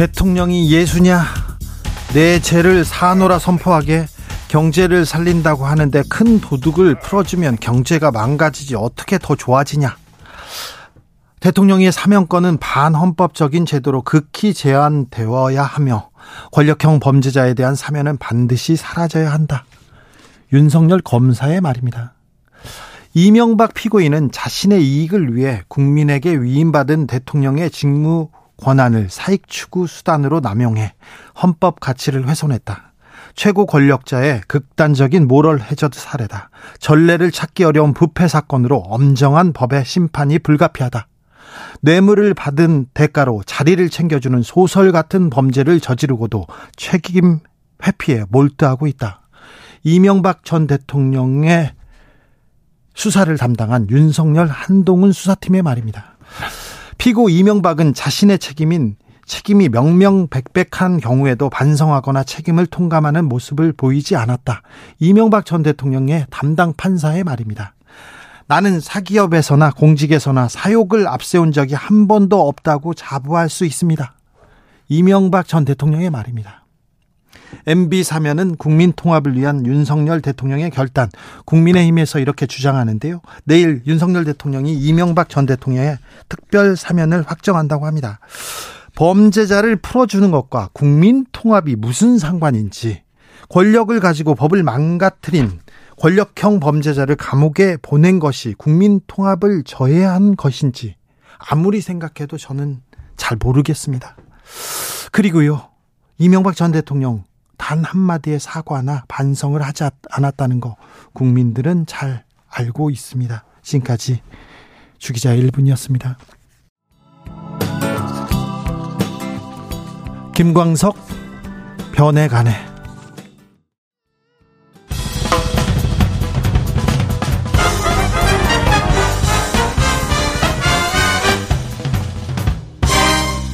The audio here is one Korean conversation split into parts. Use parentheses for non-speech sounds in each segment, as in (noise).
대통령이 예수냐 내 죄를 사노라 선포하게 경제를 살린다고 하는데 큰 도둑을 풀어주면 경제가 망가지지 어떻게 더 좋아지냐 대통령의 사명권은 반헌법적인 제도로 극히 제한되어야 하며 권력형 범죄자에 대한 사면은 반드시 사라져야 한다. 윤석열 검사의 말입니다. 이명박 피고인은 자신의 이익을 위해 국민에게 위임받은 대통령의 직무 권한을 사익 추구 수단으로 남용해 헌법 가치를 훼손했다. 최고 권력자의 극단적인 모럴 해저드 사례다. 전례를 찾기 어려운 부패 사건으로 엄정한 법의 심판이 불가피하다. 뇌물을 받은 대가로 자리를 챙겨주는 소설 같은 범죄를 저지르고도 책임 회피에 몰두하고 있다. 이명박 전 대통령의 수사를 담당한 윤석열 한동훈 수사팀의 말입니다. 피고 이명박은 자신의 책임인 책임이 명명백백한 경우에도 반성하거나 책임을 통감하는 모습을 보이지 않았다. 이명박 전 대통령의 담당 판사의 말입니다. 나는 사기업에서나 공직에서나 사욕을 앞세운 적이 한 번도 없다고 자부할 수 있습니다. 이명박 전 대통령의 말입니다. MB 사면은 국민 통합을 위한 윤석열 대통령의 결단. 국민의힘에서 이렇게 주장하는데요. 내일 윤석열 대통령이 이명박 전 대통령의 특별 사면을 확정한다고 합니다. 범죄자를 풀어주는 것과 국민 통합이 무슨 상관인지 권력을 가지고 법을 망가뜨린 권력형 범죄자를 감옥에 보낸 것이 국민 통합을 저해한 것인지 아무리 생각해도 저는 잘 모르겠습니다. 그리고요, 이명박 전 대통령 단 한마디의 사과나 반성을 하지 않았다는 거 국민들은 잘 알고 있습니다. 지금까지 주기자 1분이었습니다. 김광석 변해 가네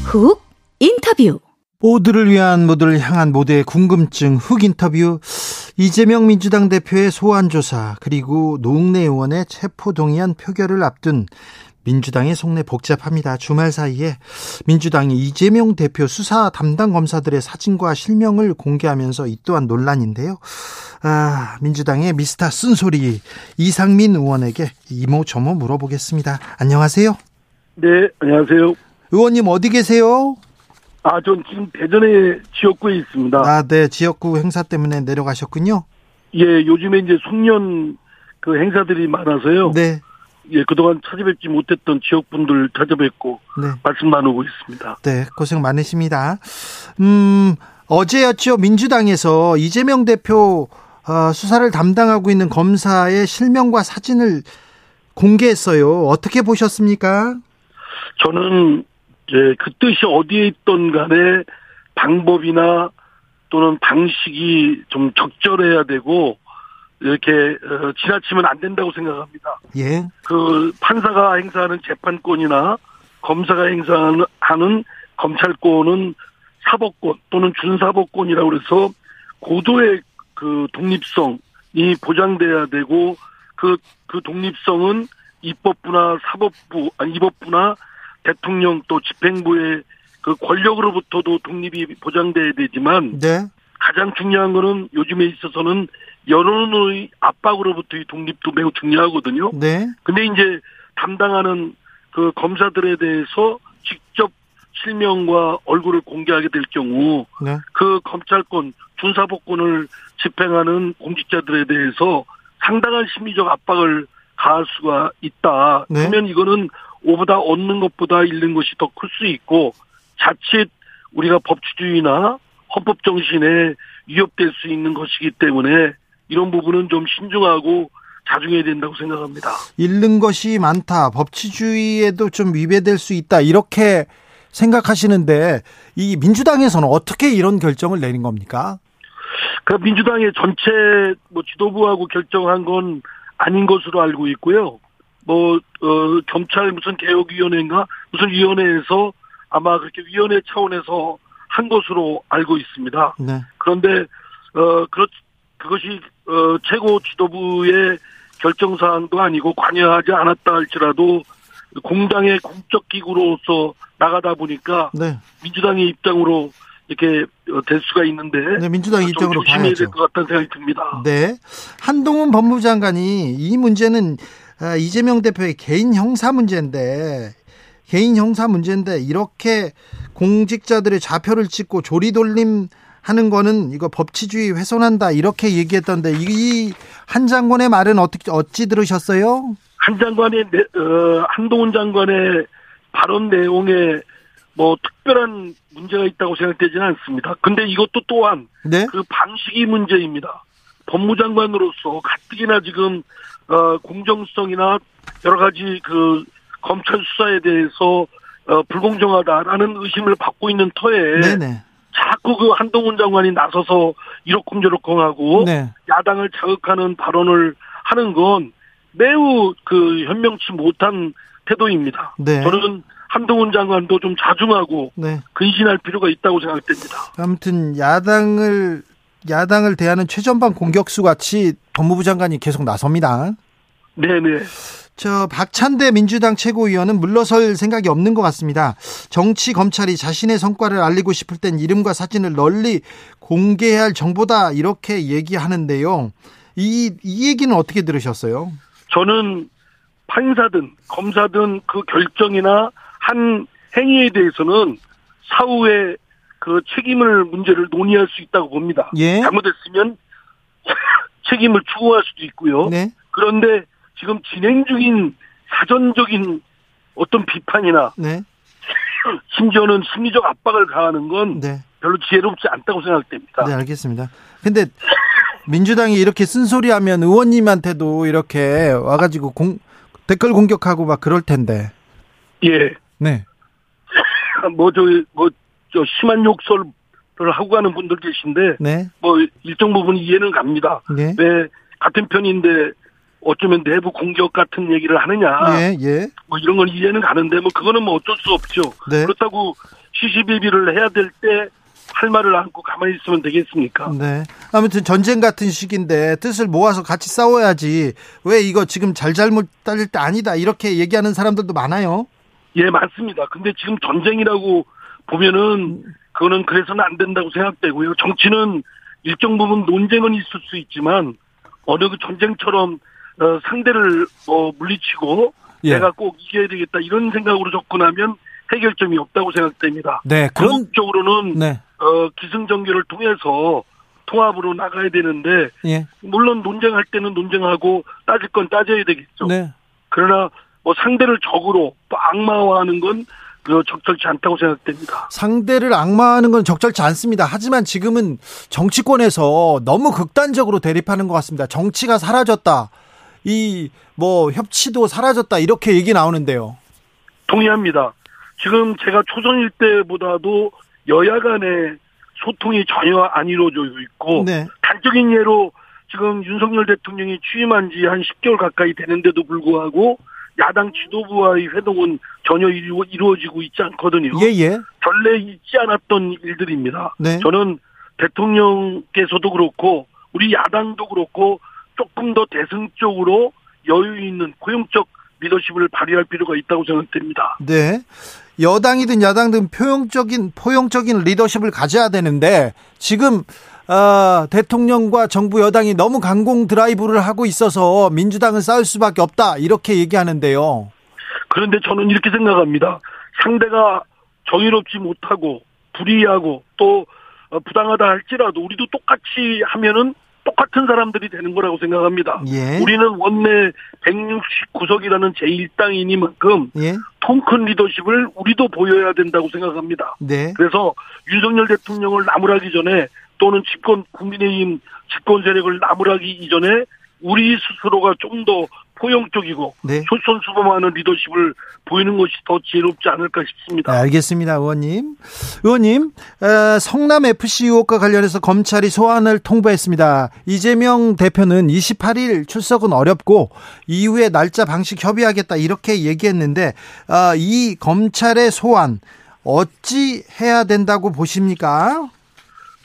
훅 인터뷰 모두를 위한 모두를 향한 모두의 궁금증 훅 인터뷰 이재명 민주당 대표의 소환 조사 그리고 노웅래 의원의 체포 동의안 표결을 앞둔 민주당의 속내 복잡합니다. 주말 사이에 민주당이 이재명 대표 수사 담당 검사들의 사진과 실명을 공개하면서 이 또한 논란인데요. 아, 민주당의 미스터 쓴소리 이상민 의원에게 이모저모 물어보겠습니다. 안녕하세요. 네, 안녕하세요. 의원님 어디 계세요? 아, 전 지금 대전의 지역구에 있습니다. 아, 네. 지역구 행사 때문에 내려가셨군요. 예, 요즘에 이제 송년 그 행사들이 많아서요. 네. 예, 그동안 찾아뵙지 못했던 지역분들 찾아뵙고 네. 말씀 나누고 있습니다. 네, 고생 많으십니다. 음, 어제였죠. 민주당에서 이재명 대표 어, 수사를 담당하고 있는 검사의 실명과 사진을 공개했어요. 어떻게 보셨습니까? 저는 이제 그 뜻이 어디에 있던 간에 방법이나 또는 방식이 좀 적절해야 되고 이렇게 어, 지나치면 안 된다고 생각합니다. 예. 그 판사가 행사하는 재판권이나 검사가 행사하는 검찰권은 사법권 또는 준사법권이라고 해서 고도의 그 독립성이 보장돼야 되고 그, 그 독립성은 입법부나 사법부, 아니, 입법부나 대통령 또 집행부의 그 권력으로부터도 독립이 보장돼야 되지만 네. 가장 중요한 거는 요즘에 있어서는 여론의 압박으로부터의 독립도 매우 중요하거든요. 네. 근데 이제 담당하는 그 검사들에 대해서 직접 실명과 얼굴을 공개하게 될 경우 네. 그 검찰권 준사법권을 집행하는 공직자들에 대해서 상당한 심리적 압박을 가할 수가 있다. 네. 그러면 이거는 오보다 얻는 것보다 잃는 것이 더 클 수 있고 자칫 우리가 법치주의나 헌법 정신에 위협될 수 있는 것이기 때문에 이런 부분은 좀 신중하고 자중해야 된다고 생각합니다. 잃는 것이 많다. 법치주의에도 좀 위배될 수 있다. 이렇게 생각하시는데 이 민주당에서는 어떻게 이런 결정을 내린 겁니까? 그 민주당의 전체 뭐 지도부하고 결정한 건 아닌 것으로 알고 있고요. 뭐 어, 검찰 무슨 개혁위원회인가 무슨 위원회에서 아마 그렇게 위원회 차원에서 한 것으로 알고 있습니다. 네. 그런데 어 그렇 그것이 어 최고 지도부의 결정 사항도 아니고 관여하지 않았다 할지라도 공당의 공적 기구로서 나가다 보니까 네. 민주당의 입장으로 이렇게 어, 될 수가 있는데 네, 민주당 좀 입장으로 조심해야. 될 것 같다는 생각이 듭니다. 네. 한동훈 법무장관이 이 문제는 아, 이재명 대표의 개인 형사 문제인데 개인 형사 문제인데 이렇게 공직자들의 좌표를 찍고 조리돌림 하는 거는 이거 법치주의 훼손한다 이렇게 얘기했던데 이 한 장관의 말은 어떻게 어찌 들으셨어요? 한 장관의 내- 어, 한동훈 장관의 발언 내용에 뭐 특별한 문제가 있다고 생각되지는 않습니다. 근데 이것도 또한 네. 그 방식이 문제입니다. 법무장관으로서 가뜩이나 지금 어, 공정성이나 여러 가지 그 검찰 수사에 대해서 어, 불공정하다라는 의심을 받고 있는 터에 네네. 자꾸 그 한동훈 장관이 나서서 이러쿵저러쿵하고 네. 야당을 자극하는 발언을 하는 건 매우 그 현명치 못한 태도입니다. 네. 저는 한동훈 장관도 좀 자중하고 네. 근신할 필요가 있다고 생각됩니다. 아무튼 야당을 야당을 대하는 최전방 공격수 같이 법무부 장관이 계속 나섭니다. 네네. 저 박찬대 민주당 최고위원은 물러설 생각이 없는 것 같습니다. 정치 검찰이 자신의 성과를 알리고 싶을 땐 이름과 사진을 널리 공개해야 할 정보다 이렇게 얘기하는데요. 이, 이 얘기는 어떻게 들으셨어요? 저는 판사든 검사든 그 결정이나 한 행위에 대해서는 사후에 그 책임을 문제를 논의할 수 있다고 봅니다. 예. 잘못했으면 (laughs) 책임을 추구할 수도 있고요. 네. 그런데 지금 진행 중인 사전적인 어떤 비판이나 네. (laughs) 심지어는 심리적 압박을 가하는 건 네. 별로 지혜롭지 않다고 생각됩니다. 네, 알겠습니다. 근데 민주당이 이렇게 쓴소리 하면 의원님한테도 이렇게 와가지고 공, 댓글 공격하고 막 그럴 텐데. 예. 네. (laughs) 뭐, 저, 뭐, 저, 심한 욕설을 하고 가는 분들 계신데, 네. 뭐, 일정 부분 이해는 갑니다. 네. 왜, 같은 편인데, 어쩌면 내부 공격 같은 얘기를 하느냐. 예, 예. 뭐, 이런 건 이해는 가는데, 뭐, 그거는 뭐 어쩔 수 없죠. 네. 그렇다고 시시비비를 해야 될 때, 할 말을 안고 가만히 있으면 되겠습니까? 네. 아무튼 전쟁 같은 시기인데 뜻을 모아서 같이 싸워야지. 왜 이거 지금 잘잘못 따질 때 아니다. 이렇게 얘기하는 사람들도 많아요. 예, 맞습니다. 근데 지금 전쟁이라고 보면은 그거는 그래서는 안 된다고 생각되고요. 정치는 일정 부분 논쟁은 있을 수 있지만 어느 그 전쟁처럼 어, 상대를 뭐 물리치고 예. 내가 꼭 이겨야 되겠다 이런 생각으로 접근하면 해결점이 없다고 생각됩니다. 네. 그런 궁극적으로는 네. 어, 기승전결을 통해서 통합으로 나가야 되는데 예. 물론 논쟁할 때는 논쟁하고 따질 건 따져야 되겠죠. 네. 그러나 뭐 상대를 적으로 또 악마화하는 건그 적절치 않다고 생각됩니다. 상대를 악마하는 건 적절치 않습니다. 하지만 지금은 정치권에서 너무 극단적으로 대립하는 것 같습니다. 정치가 사라졌다. 이 뭐 협치도 사라졌다. 이렇게 얘기 나오는데요. 동의합니다. 지금 제가 초선일 때보다도 여야 간의 소통이 전혀 안 이루어져 있고 네. 단적인 예로 지금 윤석열 대통령이 취임한 지 한 10개월 가까이 되는데도 불구하고 야당 지도부와의 회동은 전혀 이루, 이루어지고 있지 않거든요. 예, 예. 전례 있지 않았던 일들입니다. 네. 저는 대통령께서도 그렇고 우리 야당도 그렇고 조금 더 대승 적으로 여유 있는 고용적 리더십을 발휘할 필요가 있다고 생각됩니다. 네. 여당이든 야당이든 포용적인 포용적인 리더십을 가져야 되는데 지금 아, 대통령과 정부 여당이 너무 강공 드라이브를 하고 있어서 민주당은 싸울 수밖에 없다 이렇게 얘기하는데요. 그런데 저는 이렇게 생각합니다. 상대가 정의롭지 못하고 불의하고 또 어, 부당하다 할지라도 우리도 똑같이 하면은 똑같은 사람들이 되는 거라고 생각합니다. 예. 우리는 원내 169석이라는 제1당이니만큼 예. 통큰 리더십을 우리도 보여야 된다고 생각합니다. 네. 그래서 윤석열 대통령을 나무라기 전에 또는 집권 국민의힘 집권 세력을 나무라기 이전에 우리 스스로가 좀 더 포용적이고 네. 솔선수범하는 리더십을 보이는 것이 더 지혜롭지 않을까 싶습니다. 네, 알겠습니다, 의원님. 의원님, 어, 성남 FC 의혹과 관련해서 검찰이 소환을 통보했습니다. 이재명 대표는 28일 출석은 어렵고 이후에 날짜 방식 협의하겠다 이렇게 얘기했는데 어, 이 검찰의 소환 어찌 해야 된다고 보십니까?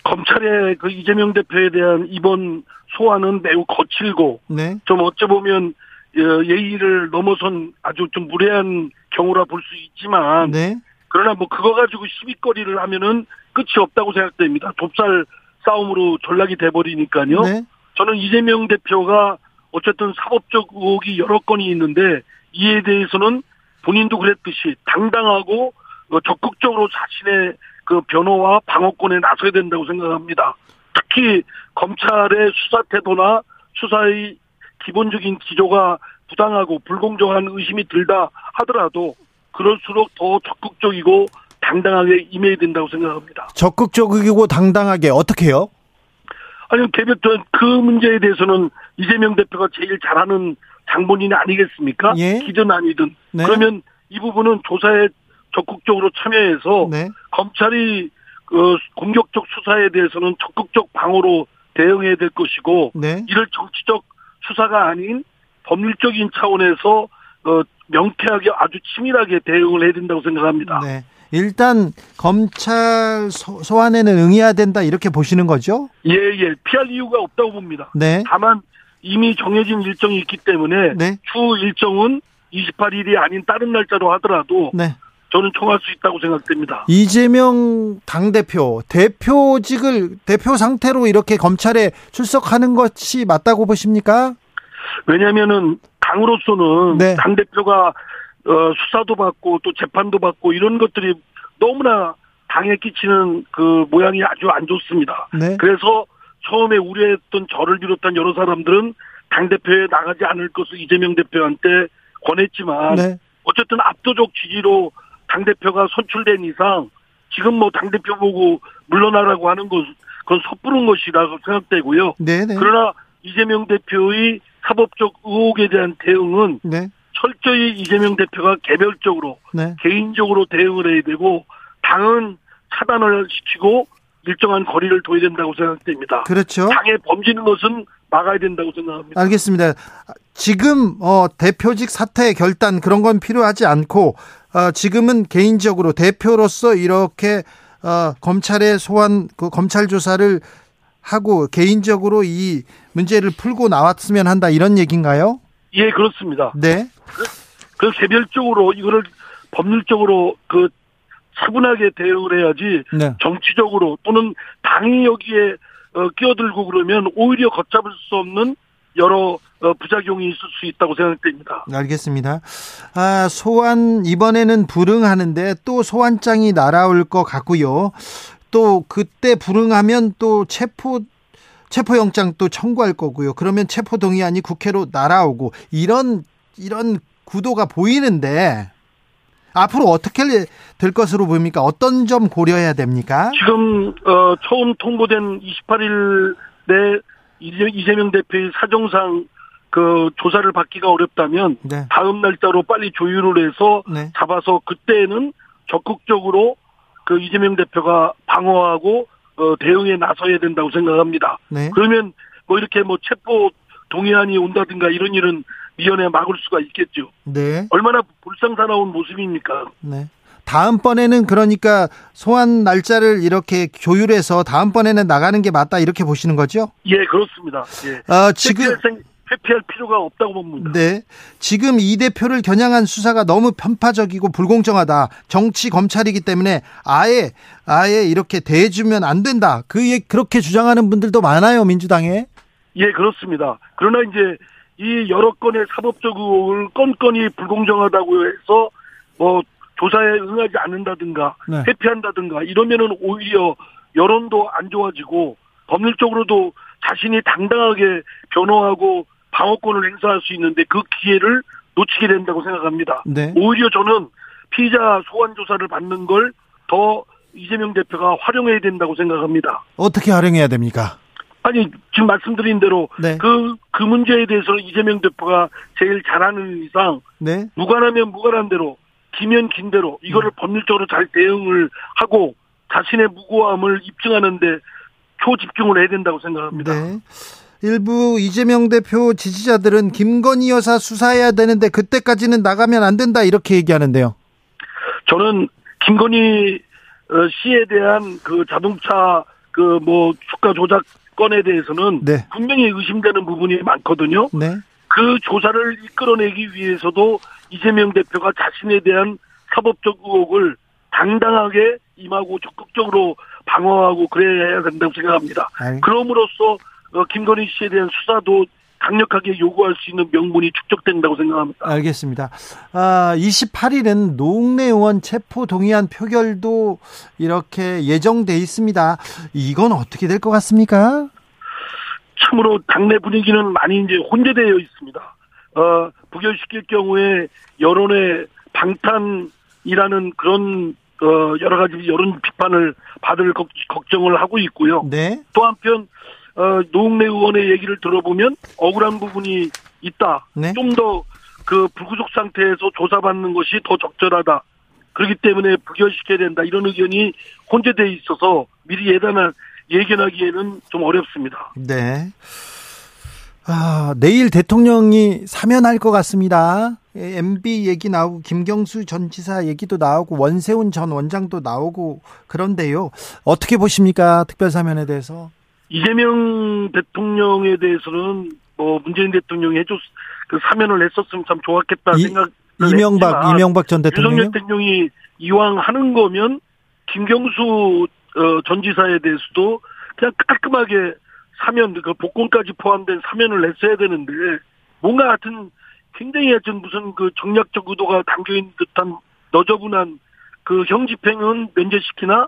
검찰의 그 이재명 대표에 대한 이번 소환은 매우 거칠고 네, 좀 어찌 보면 어, 예의를 넘어선 아주 좀 무례한 경우라 볼 수 있지만 네, 그러나 뭐 그거 가지고 시비거리를 하면은 끝이 없다고 생각됩니다. 좁쌀 싸움으로 전락이 돼버리니까요. 네, 저는 이재명 대표가 어쨌든 사법적 의혹이 여러 건이 있는데 이에 대해서는 본인도 그랬듯이 당당하고 어, 적극적으로 자신의 그 변호와 방어권에 나서야 된다고 생각합니다. 특히 검찰의 수사 태도나 수사의 기본적인 기조가 부당하고 불공정한 의심이 들다 하더라도 그럴수록 더 적극적이고 당당하게 임해야 된다고 생각합니다. 적극적이고 당당하게 어떻게요? 아니, 개별적 그 문제에 대해서는 이재명 대표가 제일 잘하는 장본인이 아니겠습니까? 예. 기든 아니든. 네. 그러면 이 부분은 조사에 적극적으로 참여해서 네, 검찰이 그 공격적 수사에 대해서는 적극적 방어로 대응해야 될 것이고 네, 이를 정치적 수사가 아닌 법률적인 차원에서 어, 명쾌하게 아주 치밀하게 대응을 해야 된다고 생각합니다. 네. 일단 검찰 소, 소환에는 응해야 된다 이렇게 보시는 거죠? 예, 예. 피할 이유가 없다고 봅니다. 네, 다만 이미 정해진 일정이 있기 때문에 네, 추후 일정은 28일이 아닌 다른 날짜로 하더라도 네. 저는 총할 수 있다고 생각됩니다. 이재명 당대표, 대표직을, 대표 상태로 이렇게 검찰에 출석하는 것이 맞다고 보십니까? 왜냐면은 당으로서는 네. 당 대표가 어, 수사도 받고 또 재판도 받고 이런 것들이 너무나 당에 끼치는 그 모양이 아주 안 좋습니다. 네. 그래서 처음에 우려했던 저를 비롯한 여러 사람들은 당 대표에 나가지 않을 것을 이재명 대표한테 권했지만 네. 어쨌든 압도적 지지로 당 대표가 선출된 이상 지금 뭐 당 대표 보고 물러나라고 하는 것은 그건 섣부른 것이라고 생각되고요. 네, 네. 그러나 이재명 대표의 사법적 의혹에 대한 대응은 네. 철저히 이재명 대표가 개별적으로 네. 개인적으로 대응을 해야 되고 당은 차단을 시키고 일정한 거리를 둬야 된다고 생각됩니다. 그렇죠. 당에 범지는 것은 막아야 된다고 생각합니다. 알겠습니다. 지금 어, 대표직 사퇴 결단 그런 건 필요하지 않고 어, 지금은 개인적으로 대표로서 이렇게 어, 검찰의 소환 그 검찰 조사를 하고 개인적으로 이 문제를 풀고 나왔으면 한다 이런 얘기인가요? 예, 그렇습니다. 네. 그 개별적으로 이거를 법률적으로 그 차분하게 대응을 해야지 네. 정치적으로 또는 당이 여기에 어, 끼어들고 그러면 오히려 걷잡을 수 없는 여러 어, 부작용이 있을 수 있다고 생각됩니다. 알겠습니다. 아, 소환 이번에는 불응하는데 또 소환장이 날아올 것 같고요. 또 그때 불응하면 또 체포 체포영장 또 청구할 거고요. 그러면 체포 동의안이 국회로 날아오고 이런 이런 구도가 보이는데 앞으로 어떻게 될 것으로 보입니까? 어떤 점 고려해야 됩니까? 지금 어, 처음 통보된 28일 내 이재- 이재명 대표의 사정상 그 조사를 받기가 어렵다면 네. 다음 날짜로 빨리 조율을 해서 네. 잡아서 그때는 적극적으로 그 이재명 대표가 방어하고 어, 대응에 나서야 된다고 생각합니다. 네. 그러면 뭐 이렇게 뭐 체포 동의안이 온다든가 이런 일은 미연에 막을 수가 있겠죠. 네. 얼마나 불상사나운 모습입니까? 네. 다음번에는 그러니까 소환 날짜를 이렇게 조율해서 다음번에는 나가는 게 맞다 이렇게 보시는 거죠? 예, 그렇습니다. 예. 어, 지금 회피할, 필요가 없다고 봅니다. 네. 지금 이 대표를 겨냥한 수사가 너무 편파적이고 불공정하다. 정치 검찰이기 때문에 아예 아예 이렇게 대해주면 안 된다. 그 얘- 그렇게 주장하는 분들도 많아요 민주당에. 예, 그렇습니다. 그러나 이제 이 여러 건의 사법적 의혹을 건건이 불공정하다고 해서 뭐 조사에 응하지 않는다든가 네. 회피한다든가 이러면은 오히려 여론도 안 좋아지고 법률적으로도 자신이 당당하게 변호하고 방어권을 행사할 수 있는데 그 기회를 놓치게 된다고 생각합니다. 네. 오히려 저는 피의자 소환 조사를 받는 걸 더 이재명 대표가 활용해야 된다고 생각합니다. 어떻게 활용해야 됩니까? 아니 지금 말씀드린 대로 네. 그, 그 문제에 대해서는 이재명 대표가 제일 잘하는 이상 네. 무관하면 무관한 대로 기면 긴 대로 이거를 음. 법률적으로 잘 대응을 하고 자신의 무고함을 입증하는데 초집중을 해야 된다고 생각합니다. 네. 일부 이재명 대표 지지자들은 김건희 여사 수사해야 되는데 그때까지는 나가면 안 된다 이렇게 얘기하는데요. 저는 김건희 어, 씨에 대한 그 자동차 그 뭐 주가 조작 건에 대해서는 네. 분명히 의심되는 부분이 많거든요. 네. 그 조사를 이끌어내기 위해서도 이재명 대표가 자신에 대한 사법적 의혹을 당당하게 임하고 적극적으로 방어하고 그래야 된다고 생각합니다. 알- 그럼으로써 어, 김건희 씨에 대한 수사도 강력하게 요구할 수 있는 명분이 축적된다고 생각합니다. 알겠습니다. 아, 28일은 노웅래 의원 체포 동의안 표결도 이렇게 예정돼 있습니다. 이건 어떻게 될 것 같습니까? 참으로 당내 분위기는 많이 이제 혼재되어 있습니다. 어, 부결시킬 경우에 여론의 방탄이라는 그런 어, 여러 가지 여론 비판을 받을 걱- 걱정을 하고 있고요. 네. 또 한편 어, 노웅래 의원의 얘기를 들어보면 억울한 부분이 있다. 네. 좀더 그 불구속 상태에서 조사받는 것이 더 적절하다. 그렇기 때문에 부결시켜야 된다. 이런 의견이 혼재돼 있어서 미리 예단한 예견하기에는 좀 어렵습니다. 네. 아, 내일 대통령이 사면할 것 같습니다. 예, MB 얘기 나오고 김경수 전 지사 얘기도 나오고 원세훈 전 원장도 나오고 그런데요. 어떻게 보십니까? 특별 사면에 대해서? 이재명 대통령에 대해서는 뭐 문재인 대통령이 해줬 그 사면을 했었으면 참 좋았겠다 이- 생각을 이명박 했지만 이명박 전 대통령요? 윤석열 대통령이 이왕 하는 거면 김경수 어, 전 지사에 대해서도 그냥 깔끔하게 사면 그 복권까지 포함된 사면을 했어야 되는데 뭔가 하여튼 굉장히 하여튼 무슨 그 정략적 의도가 담겨 있는 듯한 너저분한 그 형 집행은 면제시키나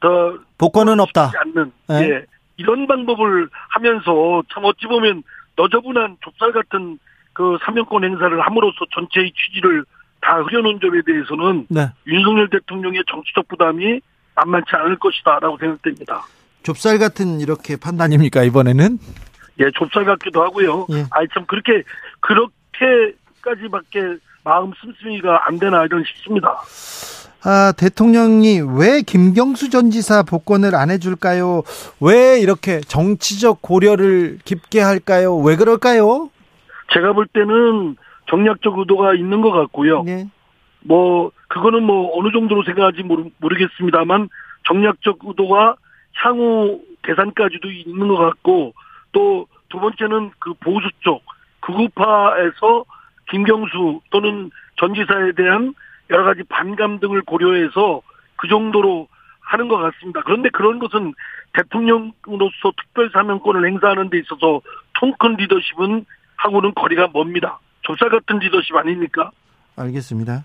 더 복권은 없다. 않는 네. 예 이런 방법을 하면서 참 어찌 보면 너저분한 좁쌀 같은 그 사면권 행사를 함으로써 전체의 취지를 다 흐려놓은 점에 대해서는 네. 윤석열 대통령의 정치적 부담이 만만치 않을 것이다라고 생각됩니다. 좁쌀 같은 이렇게 판단입니까 이번에는? 예, 좁쌀 같기도 하고요. 예. 아이 참 그렇게 그렇게까지밖에 마음 씀씀이가 안 되나 이런 싶습니다. 아, 대통령이 왜 김경수 전 지사 복권을 안 해줄까요? 왜 이렇게 정치적 고려를 깊게 할까요? 왜 그럴까요? 제가 볼 때는 정략적 의도가 있는 것 같고요. 네. 뭐 그거는 뭐 어느 정도로 생각하지 모르, 모르겠습니다만 정략적 의도가 향후 계산까지도 있는 것 같고 또 두 번째는 그 보수 쪽 극우파에서 김경수 또는 전 지사에 대한 여러 가지 반감 등을 고려해서 그 정도로 하는 것 같습니다. 그런데 그런 것은 대통령으로서 특별 사면권을 행사하는 데 있어서 통큰 리더십은 하고는 거리가 멉니다. 좁쌀 같은 리더십 아닙니까? 알겠습니다.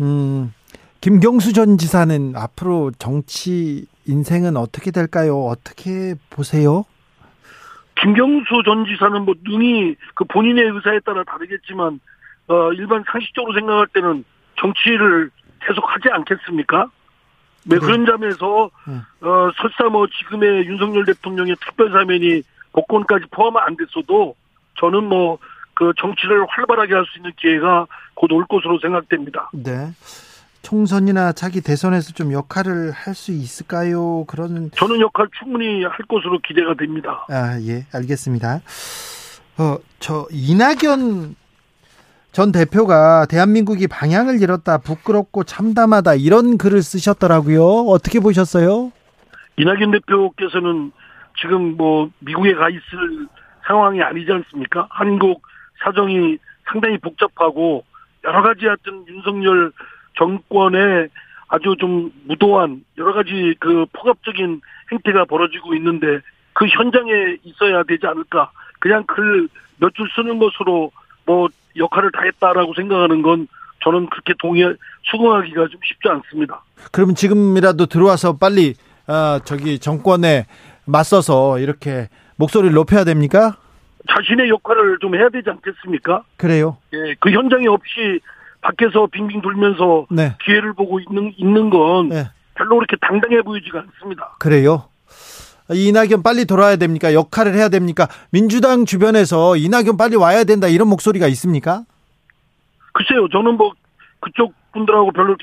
음, 김경수 전 지사는 앞으로 정치 인생은 어떻게 될까요? 어떻게 보세요? 김경수 전 지사는 뭐 능히 그 본인의 의사에 따라 다르겠지만 어 일반 상식적으로 생각할 때는 정치를 계속 하지 않겠습니까? 네, 네. 그런 점에서 음. 어 설사 뭐 지금의 윤석열 대통령의 특별 사면이 복권까지 포함 안 됐어도 저는 뭐 그 정치를 활발하게 할 수 있는 기회가 곧 올 것으로 생각됩니다. 네. 총선이나 차기 대선에서 좀 역할을 할 수 있을까요? 그러는 저는 역할 충분히 할 것으로 기대가 됩니다. 아, 예, 알겠습니다. 어, 저 이낙연 전 대표가 대한민국이 방향을 잃었다, 부끄럽고 참담하다 이런 글을 쓰셨더라고요. 어떻게 보셨어요? 이낙연 대표께서는 지금 뭐 미국에 가 있을 상황이 아니지 않습니까? 한국 사정이 상당히 복잡하고 여러 가지 하여튼 윤석열 정권의 아주 좀 무도한 여러 가지 그 폭압적인 행태가 벌어지고 있는데 그 현장에 있어야 되지 않을까. 그냥 글 몇 줄 쓰는 것으로 뭐 역할을 다했다라고 생각하는 건 저는 그렇게 동의, 수긍하기가 좀 쉽지 않습니다. 그러면 지금이라도 들어와서 빨리 아, 저기 정권에 맞서서 이렇게 목소리를 높여야 됩니까? 자신의 역할을 좀 해야 되지 않겠습니까? 그래요. 예, 그 현장에 없이 밖에서 빙빙 돌면서 네. 기회를 보고 있는, 있는 건 네. 별로 그렇게 당당해 보이지가 않습니다. 그래요. 이낙연 빨리 돌아야 됩니까? 역할을 해야 됩니까? 민주당 주변에서 이낙연 빨리 와야 된다 이런 목소리가 있습니까? 글쎄요, 저는 뭐 그쪽 분들하고 별로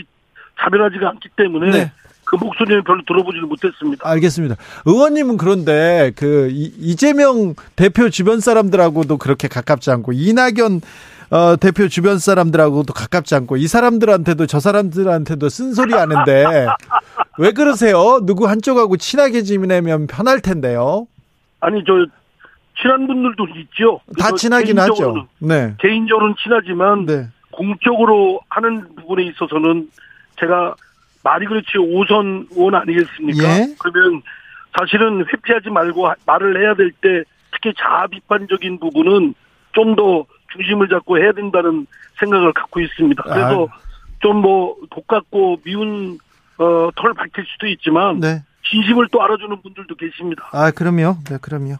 차별하지가 않기 때문에 네. 그 목소리는 별로 들어보지를 못했습니다. 알겠습니다. 의원님은 그런데 그 이재명 대표 주변 사람들하고도 그렇게 가깝지 않고 이낙연 어, 대표 주변 사람들하고도 가깝지 않고 이 사람들한테도 저 사람들한테도 쓴소리 하는데 왜 그러세요? 누구 한쪽하고 친하게 지내면 편할 텐데요. 아니 저 친한 분들도 있죠. 다 친하긴 하죠. 네. 개인적으로는 친하지만 네. 공적으로 하는 부분에 있어서는 제가 말이 그렇지 오선 의원 아니겠습니까? 예? 그러면 사실은 회피하지 말고 말을 해야 될 때 특히 자아 비판적인 부분은 좀 더 중심을 잡고 해야 된다는 생각을 갖고 있습니다. 그래서 아. 좀뭐 독같고 미운 어, 털 밝힐 수도 있지만 네. 진심을 또 알아주는 분들도 계십니다. 아, 그럼요. 네, 그럼요.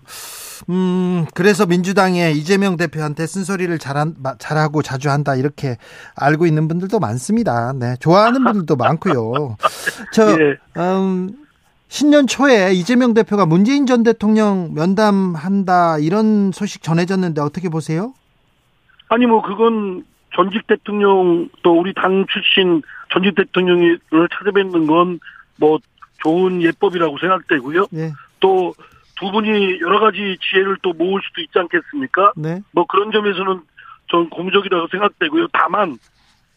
음, 그래서 민주당에 이재명 대표한테 쓴소리를 잘한, 잘하고 자주 한다, 이렇게 알고 있는 분들도 많습니다. 네, 좋아하는 분들도 많고요. (laughs) 저, 예. 음, 신년 초에 이재명 대표가 문재인 전 대통령 면담한다, 이런 소식 전해졌는데 어떻게 보세요? 아니, 뭐, 그건 전직 대통령, 또 우리 당 출신 전직 대통령을 찾아뵙는 건 뭐, 좋은 예법이라고 생각되고요. 네. 또두 분이 여러 가지 지혜를 또 모을 수도 있지 않겠습니까? 네. 뭐 그런 점에서는 전 고무적이라고 생각되고요. 다만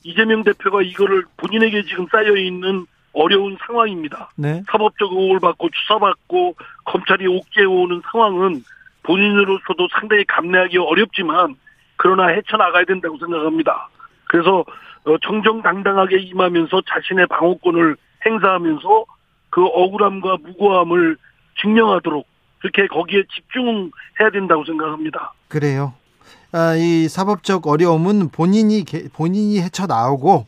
이재명 대표가 이거를 본인에게 지금 쌓여 있는 어려운 상황입니다. 네. 사법적 의혹을 받고 수사받고 검찰이 옥죄해 오는 상황은 본인으로서도 상당히 감내하기 어렵지만 그러나 헤쳐나가야 된다고 생각합니다. 그래서 어, 정정당당하게 임하면서 자신의 방어권을 행사하면서 그 억울함과 무고함을 증명하도록 그렇게 거기에 집중해야 된다고 생각합니다. 그래요. 아, 이 사법적 어려움은 본인이 본인이 헤쳐 나오고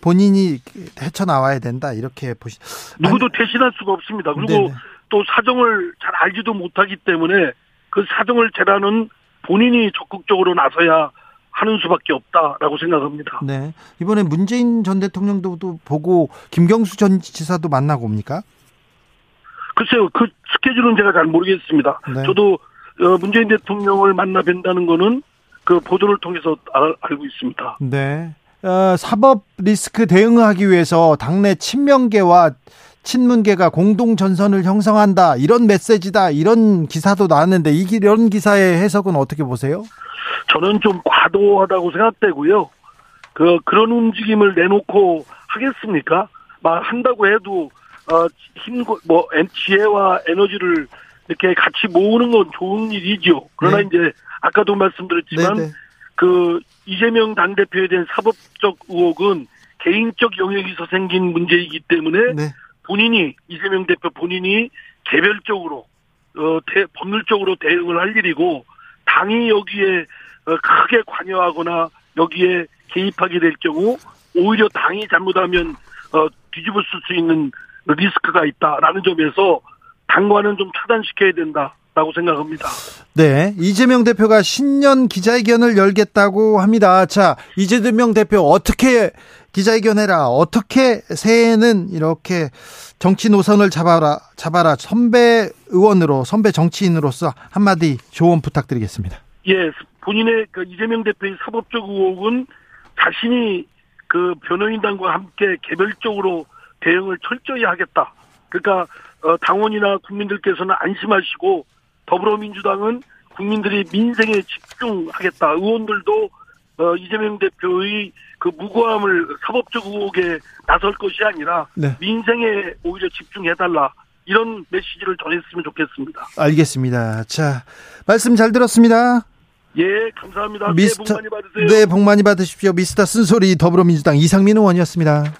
본인이 헤쳐 나와야 된다 이렇게 보시. 누구도 대신할 수가 없습니다. 그리고 네네. 또 사정을 잘 알지도 못하기 때문에 그 사정을 재라는 본인이 적극적으로 나서야 하는 수밖에 없다라고 생각합니다. 네. 이번에 문재인 전 대통령도 보고 김경수 전 지사도 만나고 옵니까? 글쎄요. 그 스케줄은 제가 잘 모르겠습니다. 네. 저도 어, 문재인 대통령을 만나 뵌다는 거는 그 보도를 통해서 알고 있습니다. 네. 어, 사법 리스크 대응하기 위해서 당내 친명계와 친문계가 공동 전선을 형성한다 이런 메시지다 이런 기사도 나왔는데 이런 기사의 해석은 어떻게 보세요? 저는 좀 과도하다고 생각되고요. 그 그런 움직임을 내놓고 하겠습니까? 막 한다고 해도 어, 힘뭐 지혜와 에너지를 이렇게 같이 모으는 건 좋은 일이죠. 그러나 네. 이제 아까도 말씀드렸지만 네네. 네. 그 이재명 당 대표에 대한 사법적 의혹은 개인적 영역에서 생긴 문제이기 때문에 네. 본인이 이재명 대표 본인이 개별적으로 어, 대, 법률적으로 대응을 할 일이고 당이 여기에 어, 크게 관여하거나 여기에 개입하게 될 경우 오히려 당이 잘못하면 어, 뒤집을 수 있는 리스크가 있다라는 점에서 당과는 좀 차단시켜야 된다라고 생각합니다. 네, 이재명 대표가 신년 기자회견을 열겠다고 합니다. 자, 이재명 대표 어떻게 기자회견해라. 어떻게 새해에는 이렇게 정치 노선을 잡아라, 잡아라. 선배 의원으로, 선배 정치인으로서 한마디 조언 부탁드리겠습니다. 예, 본인의 그 이재명 대표의 사법적 의혹은 자신이 그 변호인단과 함께 개별적으로 대응을 철저히 하겠다. 그러니까 어, 당원이나 국민들께서는 안심하시고 더불어민주당은 국민들이 민생에 집중하겠다. 의원들도 어, 이재명 대표의 그 무고함을 사법적 의혹에 나설 것이 아니라 네. 민생에 오히려 집중해달라. 이런 메시지를 전했으면 좋겠습니다. 알겠습니다. 자, 말씀 잘 들었습니다. 예, 감사합니다. 미스터, 복 많이 받으세요. 네, 복 많이 받으십시오. 미스터 쓴소리 더불어민주당 이상민 의원이었습니다.